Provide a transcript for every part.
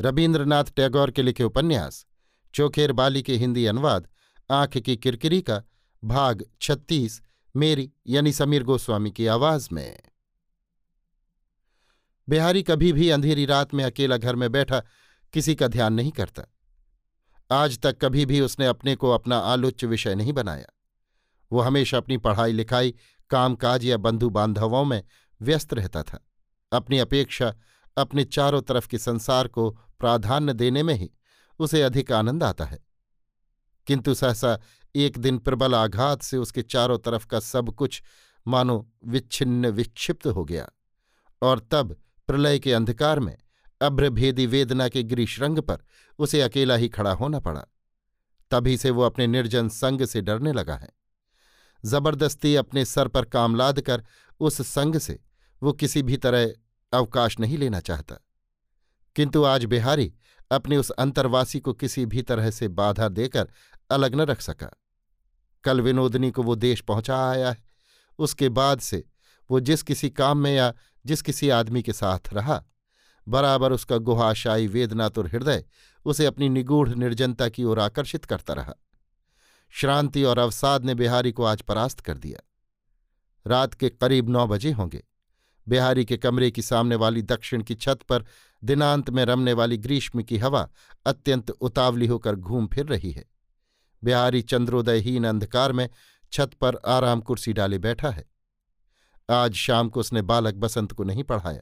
रविन्द्रनाथ टैगोर के लिखे उपन्यास, चोखेर बाली के हिंदी अनुवाद, आँख की किरकिरी का भाग छत्तीस, मेरी यानी समीर गोस्वामी की आवाज़ में। बिहारी कभी भी अंधेरी रात में अकेला घर में बैठा किसी का ध्यान नहीं करता। आज तक कभी भी उसने अपने को अपना आलोच्य विषय नहीं बनाया। वो हमेशा अपनी पढ़ाई लिखाई, कामकाज या बंधु बांधवों में व्यस्त रहता था। अपनी अपेक्षा अपने चारों तरफ़ के संसार को प्राधान्य देने में ही उसे अधिक आनंद आता है। किंतु सहसा एक दिन प्रबल आघात से उसके चारों तरफ़ का सब कुछ, मानो विच्छिन्न विक्षिप्त हो गया। और तब प्रलय के अंधकार में अभ्रभेदी वेदना के गिरीशरंग पर उसे अकेला ही खड़ा होना पड़ा। तभी से वो अपने निर्जन संग से डरने लगा है। ज़बरदस्ती अपने सर पर काम लाद कर उस संग से वो किसी भी तरह अवकाश नहीं लेना चाहता। किंतु आज बिहारी अपने उस अंतर्वासी को किसी भी तरह से बाधा देकर अलग न रख सका। कल विनोदनी को वो देश पहुँचा आया है। उसके बाद से वो जिस किसी काम में या जिस किसी आदमी के साथ रहा, बराबर उसका गुहाशाई वेदनातुर हृदय उसे अपनी निगूढ़ निर्जनता की ओर आकर्षित करता रहा। श्रांति और अवसाद ने बिहारी को आज परास्त कर दिया। रात के करीब नौ बजे होंगे। बिहारी के कमरे की सामने वाली दक्षिण की छत पर दिनांत में रमने वाली ग्रीष्म की हवा अत्यंत उतावली होकर घूम फिर रही है। बिहारी चंद्रोदयहीन अंधकार में छत पर आराम कुर्सी डाले बैठा है। आज शाम को उसने बालक बसंत को नहीं पढ़ाया।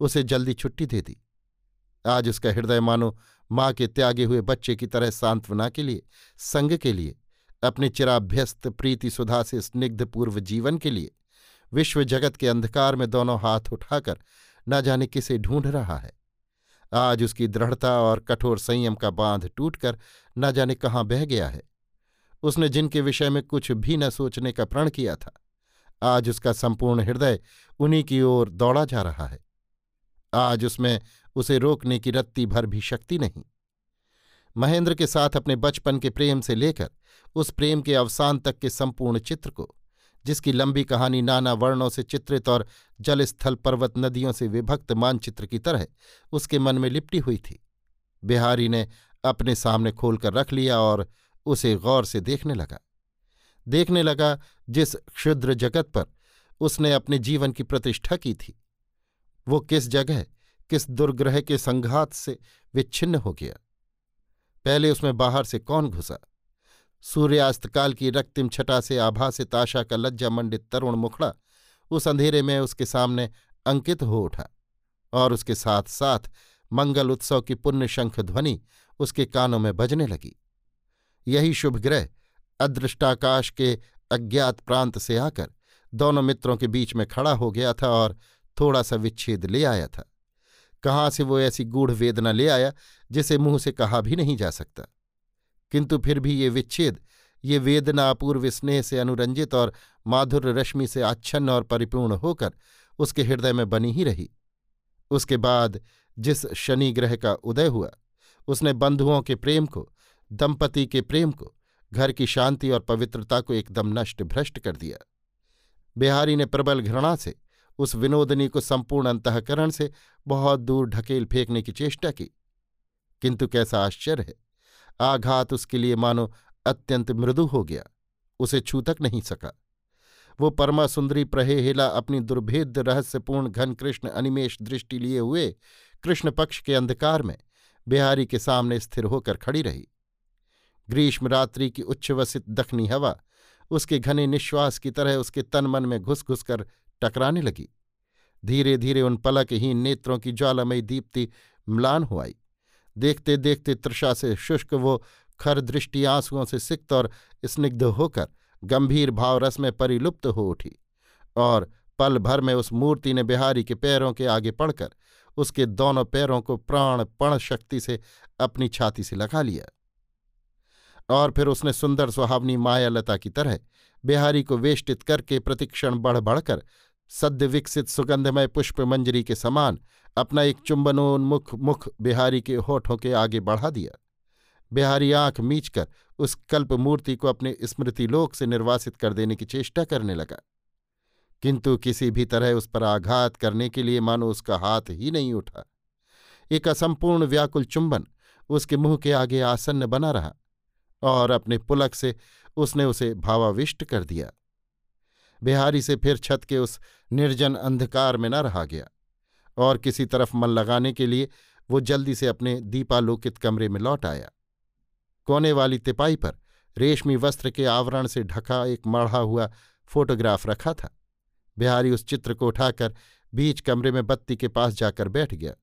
उसे जल्दी छुट्टी दे दी। आज उसका हृदय मानो माँ के त्यागे हुए बच्चे की तरह सांत्वना के लिए, संग के लिए, अपने चिराभ्यस्त प्रीति सुधा से स्निग्ध पूर्व जीवन के लिए विश्व जगत के अंधकार में दोनों हाथ उठाकर न जाने किसे ढूंढ रहा है। आज उसकी दृढ़ता और कठोर संयम का बाँध टूटकर न जाने कहाँ बह गया है। उसने जिनके विषय में कुछ भी न सोचने का प्रण किया था, आज उसका संपूर्ण हृदय उन्हीं की ओर दौड़ा जा रहा है। आज उसमें उसे रोकने की रत्ती भर भी शक्ति नहीं। महेंद्र के साथ अपने बचपन के प्रेम से लेकर उस प्रेम के अवसान तक के संपूर्ण चित्र को जिसकी लंबी कहानी नाना वर्णों से चित्रित और जलस्थल पर्वत नदियों से विभक्त मानचित्र की तरह उसके मन में लिपटी हुई थी। बिहारी ने अपने सामने खोलकर रख लिया और उसे गौर से देखने लगा। देखने लगा जिस क्षुद्र जगत पर उसने अपने जीवन की प्रतिष्ठा की थी। वो किस जगह, किस दुर्ग्रह के संघात से विच्छिन्न हो गया। पहले उसमें बाहर से कौन घुसा? सूर्यास्तकाल की रक्तिम छटा से आभा से ताशा का लज्जा मंडित तरुण मुखड़ा उस अंधेरे में उसके सामने अंकित हो उठा और उसके साथ साथ मंगल उत्सव की पुण्य शंख ध्वनि उसके कानों में बजने लगी। यही शुभ ग्रह अदृष्टाकाश के अज्ञात प्रांत से आकर दोनों मित्रों के बीच में खड़ा हो गया था और थोड़ा सा विच्छेद ले आया था। कहाँ से वो ऐसी गूढ़ वेदना ले आया जिसे मुँह से कहा भी नहीं जा सकता? किंतु फिर भी ये विच्छेद, ये वेदना अपूर्व स्नेह से अनुरंजित और माधुर रश्मि से आच्छन्न और परिपूर्ण होकर उसके हृदय में बनी ही रही। उसके बाद जिस शनि ग्रह का उदय हुआ, उसने बंधुओं के प्रेम को, दंपति के प्रेम को, घर की शांति और पवित्रता को एकदम नष्ट भ्रष्ट कर दिया। बिहारी ने प्रबल घृणा से उस विनोदनी को संपूर्ण अंतकरण से बहुत दूर ढकेल फेंकने की चेष्टा की। किंतु कैसा आश्चर्य है! आघात उसके लिए मानो अत्यंत मृदु हो गया। उसे छू तक नहीं सका। वो परमा सुंदरी प्रहेला अपनी दुर्भेद्य रहस्यपूर्ण घन कृष्ण अनिमेश दृष्टि लिए हुए कृष्ण पक्ष के अंधकार में बिहारी के सामने स्थिर होकर खड़ी रही। ग्रीष्म रात्रि की उच्छ्वसित दखनी हवा उसके घने निश्वास की तरह उसके तन मन में घुस घुस कर टकराने लगी। धीरे धीरे उन पलकहीन नेत्रों की ज्वालामयी दीप्ति म्लान हो आई। देखते देखते तृषा से शुष्क वो खर दृष्टि आंसुओं से सिक्त और स्निग्ध होकर गंभीर भावरस में परिलुप्त हो उठी और पल भर में उस मूर्ति ने बिहारी के पैरों के आगे पड़कर उसके दोनों पैरों को प्राण पण शक्ति से अपनी छाती से लगा लिया। और फिर उसने सुंदर सुहावनी मायालता की तरह बिहारी को वेष्टित करके प्रतिक्षण बढ़ बढ़कर सद्य विकसित सुगंधमय पुष्प मंजरी के समान अपना एक चुंबनोन्मुख मुख बिहारी के होठों के आगे बढ़ा दिया। बिहारी आँख मीचकर उस कल्प मूर्ति को अपने स्मृतिलोक से निर्वासित कर देने की चेष्टा करने लगा। किंतु किसी भी तरह उस पर आघात करने के लिए मानो उसका हाथ ही नहीं उठा। एक असंपूर्ण व्याकुल चुंबन उसके मुँह के आगे आसन्न बना रहा और अपने पुलक से उसने उसे भावाविष्ट कर दिया। बिहारी से फिर छत के उस निर्जन अंधकार में न रहा गया और किसी तरफ़ मन लगाने के लिए वो जल्दी से अपने दीपालोकित कमरे में लौट आया। कोने वाली तिपाई पर रेशमी वस्त्र के आवरण से ढका एक मढ़ा हुआ फोटोग्राफ रखा था। बिहारी उस चित्र को उठाकर बीच कमरे में बत्ती के पास जाकर बैठ गया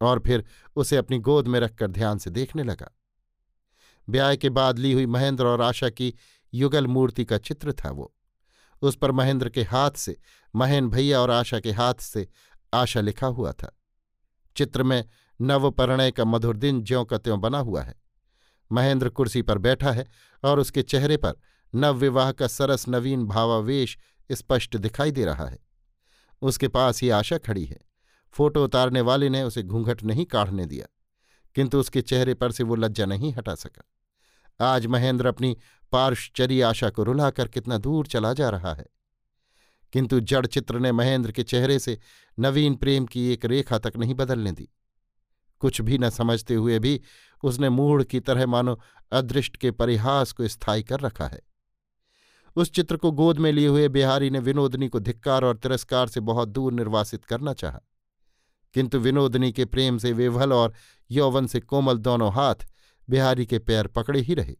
और फिर उसे अपनी गोद में रखकर ध्यान से देखने लगा। ब्याह के बाद ली हुई महेंद्र और आशा की युगल मूर्ति का चित्र था वो। उस पर महेंद्र के हाथ से, महेन भैया और आशा के हाथ से आशा लिखा हुआ था। चित्र में नवपरिणय का मधुर दिन ज्यों का त्यों बना हुआ है। महेंद्र कुर्सी पर बैठा है और उसके चेहरे पर नवविवाह का सरस नवीन भावावेश स्पष्ट दिखाई दे रहा है। उसके पास ही आशा खड़ी है। फ़ोटो उतारने वाले ने उसे घूंघट नहीं काढ़ने दिया, किंतु उसके चेहरे पर से वो लज्जा नहीं हटा सका। आज महेंद्र अपनी पार्श्वचरी आशा को रुलाकर कितना दूर चला जा रहा है। किंतु जड़ चित्र ने महेंद्र के चेहरे से नवीन प्रेम की एक रेखा तक नहीं बदलने दी। कुछ भी न समझते हुए भी उसने मूढ़ की तरह मानो अदृष्ट के परिहास को स्थायी कर रखा है। उस चित्र को गोद में लिए हुए बिहारी ने विनोदनी को धिक्कार और तिरस्कार से बहुत दूर निर्वासित करना चाहा। किंतु विनोदनी के प्रेम से विभल और यौवन से कोमल दोनों हाथ बिहारी के पैर पकड़े ही रहे।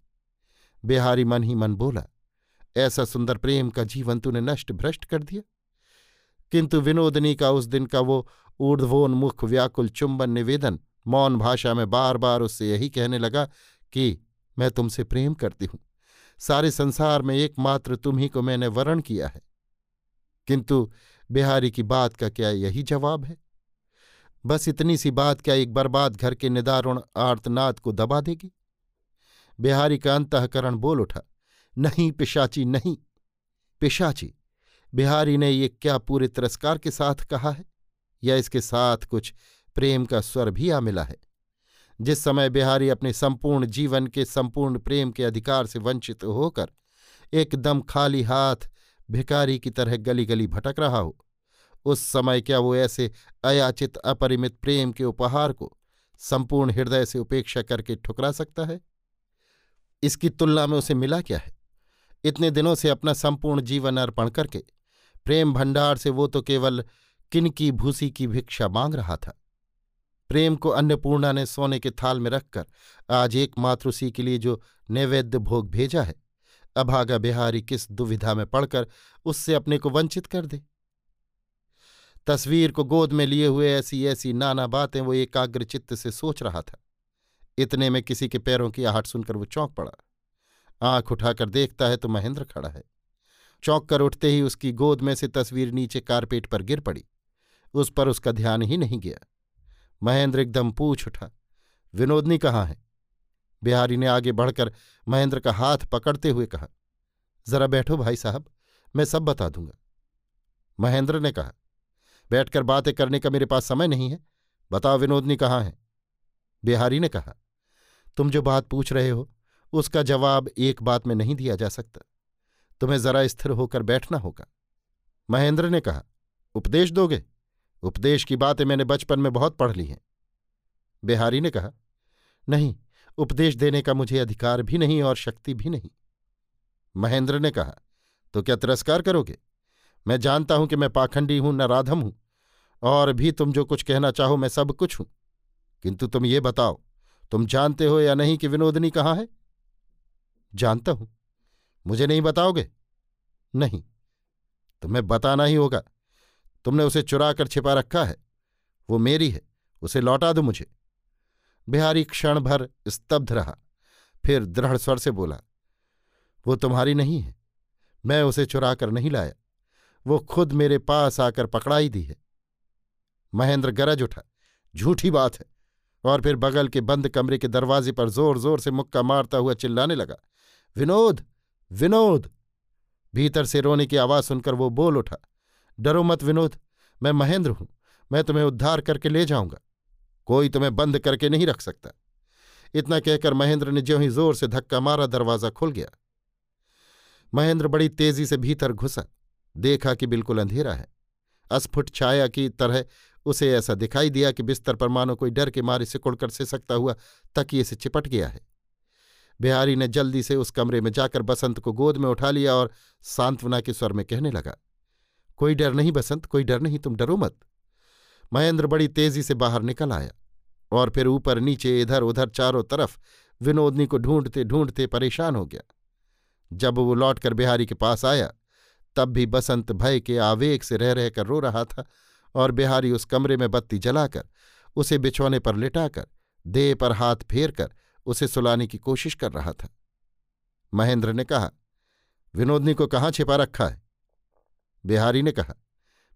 बिहारी मन ही मन बोला, ऐसा सुंदर प्रेम का जीवन तूने नष्ट भ्रष्ट कर दिया। किंतु विनोदनी का उस दिन का वो ऊर्ध्वोन्मुख व्याकुल चुंबन निवेदन मौन भाषा में बार बार उससे यही कहने लगा कि मैं तुमसे प्रेम करती हूँ। सारे संसार में एकमात्र तुम ही को मैंने वरण किया है। किंतु बिहारी की बात का क्या यही जवाब है? बस इतनी सी बात क्या एक बर्बाद घर के निदारुण आर्तनाद को दबा देगी? बिहारी का अंतकरण बोल उठा, नहीं पिशाची नहीं। पिशाची, बिहारी ने ये क्या पूरे तिरस्कार के साथ कहा है? या इसके साथ कुछ प्रेम का स्वर भी आ मिला है? जिस समय बिहारी अपने संपूर्ण जीवन के संपूर्ण प्रेम के अधिकार से वंचित होकर एकदम खाली हाथ भिकारी की तरह गली गली भटक रहा हो उस समय क्या वो ऐसे अयाचित, अपरिमित प्रेम के उपहार को संपूर्ण हृदय से उपेक्षा करके ठुकरा सकता है? इसकी तुलना में उसे मिला क्या है? इतने दिनों से अपना संपूर्ण जीवन अर्पण करके प्रेम भंडार से वो तो केवल किनकी भूसी की भिक्षा मांग रहा था। प्रेम को अन्नपूर्णा ने सोने के थाल में रखकर आज एकमात्र उसी के लिए जो नैवेद्य भोग भेजा है, अभागा बिहारी किस दुविधा में पड़कर उससे अपने को वंचित कर दे? तस्वीर को गोद में लिए हुए ऐसी ऐसी नाना बातें वो एकाग्र चित्त से सोच रहा था। इतने में किसी के पैरों की आहट सुनकर वो चौंक पड़ा। आँख उठाकर देखता है तो महेंद्र खड़ा है। चौंक कर उठते ही उसकी गोद में से तस्वीर नीचे कारपेट पर गिर पड़ी। उस पर उसका ध्यान ही नहीं गया। महेंद्र एकदम पूछ उठा, विनोदनी कहाँ है? बिहारी ने आगे बढ़कर महेंद्र का हाथ पकड़ते हुए कहा, जरा बैठो भाई साहब, मैं सब बता दूँगा। महेंद्र ने कहा बैठकर बातें करने का मेरे पास समय नहीं है। बताओ विनोदनी कहाँ है? बिहारी ने कहा, तुम जो बात पूछ रहे हो, उसका जवाब एक बात में नहीं दिया जा सकता। तुम्हें जरा स्थिर होकर बैठना होगा। महेंद्र ने कहा, उपदेश दोगे? उपदेश की बातें मैंने बचपन में बहुत पढ़ ली हैं। बिहारी ने कहा, नहीं, उपदेश देने का मुझे अधिकार भी नहीं और शक्ति भी नहीं। महेंद्र ने कहा तो क्या तिरस्कार करोगे? मैं जानता हूँ कि मैं पाखंडी हूँ, न राधम हूँ। और भी तुम जो कुछ कहना चाहो मैं सब कुछ हूँ। किंतु तुम ये बताओ, तुम जानते हो या नहीं कि विनोदनी कहाँ है? जानता हूँ। मुझे नहीं बताओगे? नहीं। तुम्हें बताना ही होगा। तुमने उसे चुरा कर छिपा रखा है। वो मेरी है। उसे लौटा दो मुझे। बिहारी क्षण भर स्तब्ध रहा। फिर दृढ़ स्वर से बोला, वो तुम्हारी नहीं है। मैं उसे चुरा कर नहीं लाया। वो खुद मेरे पास आकर पकड़ाई दी है। महेंद्र गरज उठा। झूठी बात है। और फिर बगल के बंद कमरे के दरवाजे पर ज़ोर ज़ोर से मुक्का मारता हुआ चिल्लाने लगा, विनोद विनोद! भीतर से रोने की आवाज़ सुनकर वो बोल उठा, डरो मत विनोद, मैं महेंद्र हूँ, मैं तुम्हें उद्धार करके ले जाऊँगा। कोई तुम्हें बंद करके नहीं रख सकता। इतना कहकर महेंद्र ने ज्यों ही ज़ोर से धक्का मारा, दरवाज़ा खुल गया। महेंद्र बड़ी तेज़ी से भीतर घुसा, देखा कि बिल्कुल अंधेरा है। अस्फुट छाया की तरह उसे ऐसा दिखाई दिया कि बिस्तर पर मानो कोई डर के मारे सिकुड़कर सिसकता हुआ तकिए से चिपट गया है। बिहारी ने जल्दी से उस कमरे में जाकर बसंत को गोद में उठा लिया और सांत्वना के स्वर में कहने लगा, कोई डर नहीं बसंत, कोई डर नहीं, तुम डरो मत। महेंद्र बड़ी तेज़ी से बाहर निकल आया और फिर ऊपर, नीचे, इधर, उधर, चारों तरफ़ विनोदनी को ढूंढते ढूंढते परेशान हो गया। जब वो लौटकर बिहारी के पास आया, तब भी बसंत भय के आवेग से रह रहकर रो रहा था। और बिहारी उस कमरे में बत्ती जलाकर, उसे बिछौने पर लिटाकर, देह पर हाथ फेर कर उसे सुलाने की कोशिश कर रहा था। महेंद्र ने कहा, विनोदनी को कहाँ छिपा रखा है? बिहारी ने कहा,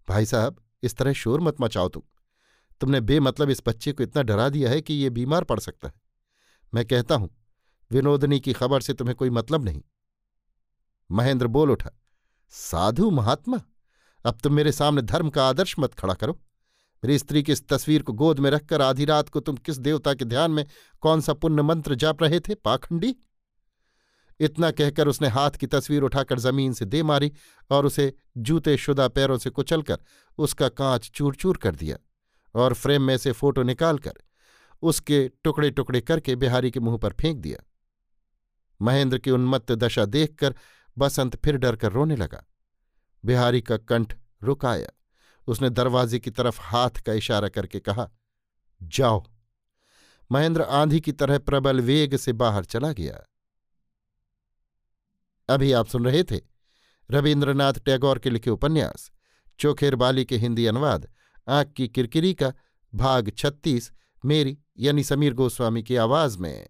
भाई साहब, इस तरह शोर मत मचाओ तुम। तुमने बेमतलब इस बच्चे को इतना डरा दिया है कि ये बीमार पड़ सकता है। मैं कहता हूँ, विनोदनी की खबर से तुम्हें कोई मतलब नहीं। महेंद्र बोल उठा, साधु महात्मा? अब तुम मेरे सामने धर्म का आदर्श मत खड़ा करो। मेरी स्त्री की इस तस्वीर को गोद में रखकर आधी रात को तुम किस देवता के ध्यान में कौन सा पुण्य मंत्र जाप रहे थे, पाखंडी? इतना कहकर उसने हाथ की तस्वीर उठाकर ज़मीन से दे मारी और उसे जूते शुदा पैरों से कुचलकर उसका कांच चूर चूर कर दिया और फ्रेम में से फ़ोटो निकालकर उसके टुकड़े टुकड़े करके बिहारी के मुँह पर फेंक दिया। महेंद्र की उन्मत्त दशा देखकर बसंत फिर डरकर रोने लगा। बिहारी का कंठ रुकाया। उसने दरवाजे की तरफ़ हाथ का इशारा करके कहा, जाओ। महेंद्र आंधी की तरह प्रबल वेग से बाहर चला गया। अभी आप सुन रहे थे रविन्द्रनाथ टैगोर के लिखे उपन्यास, चोखेर बाली के हिंदी अनुवाद, आँख की किरकिरी का भाग छत्तीस, मेरी यानी समीर गोस्वामी की आवाज़ में।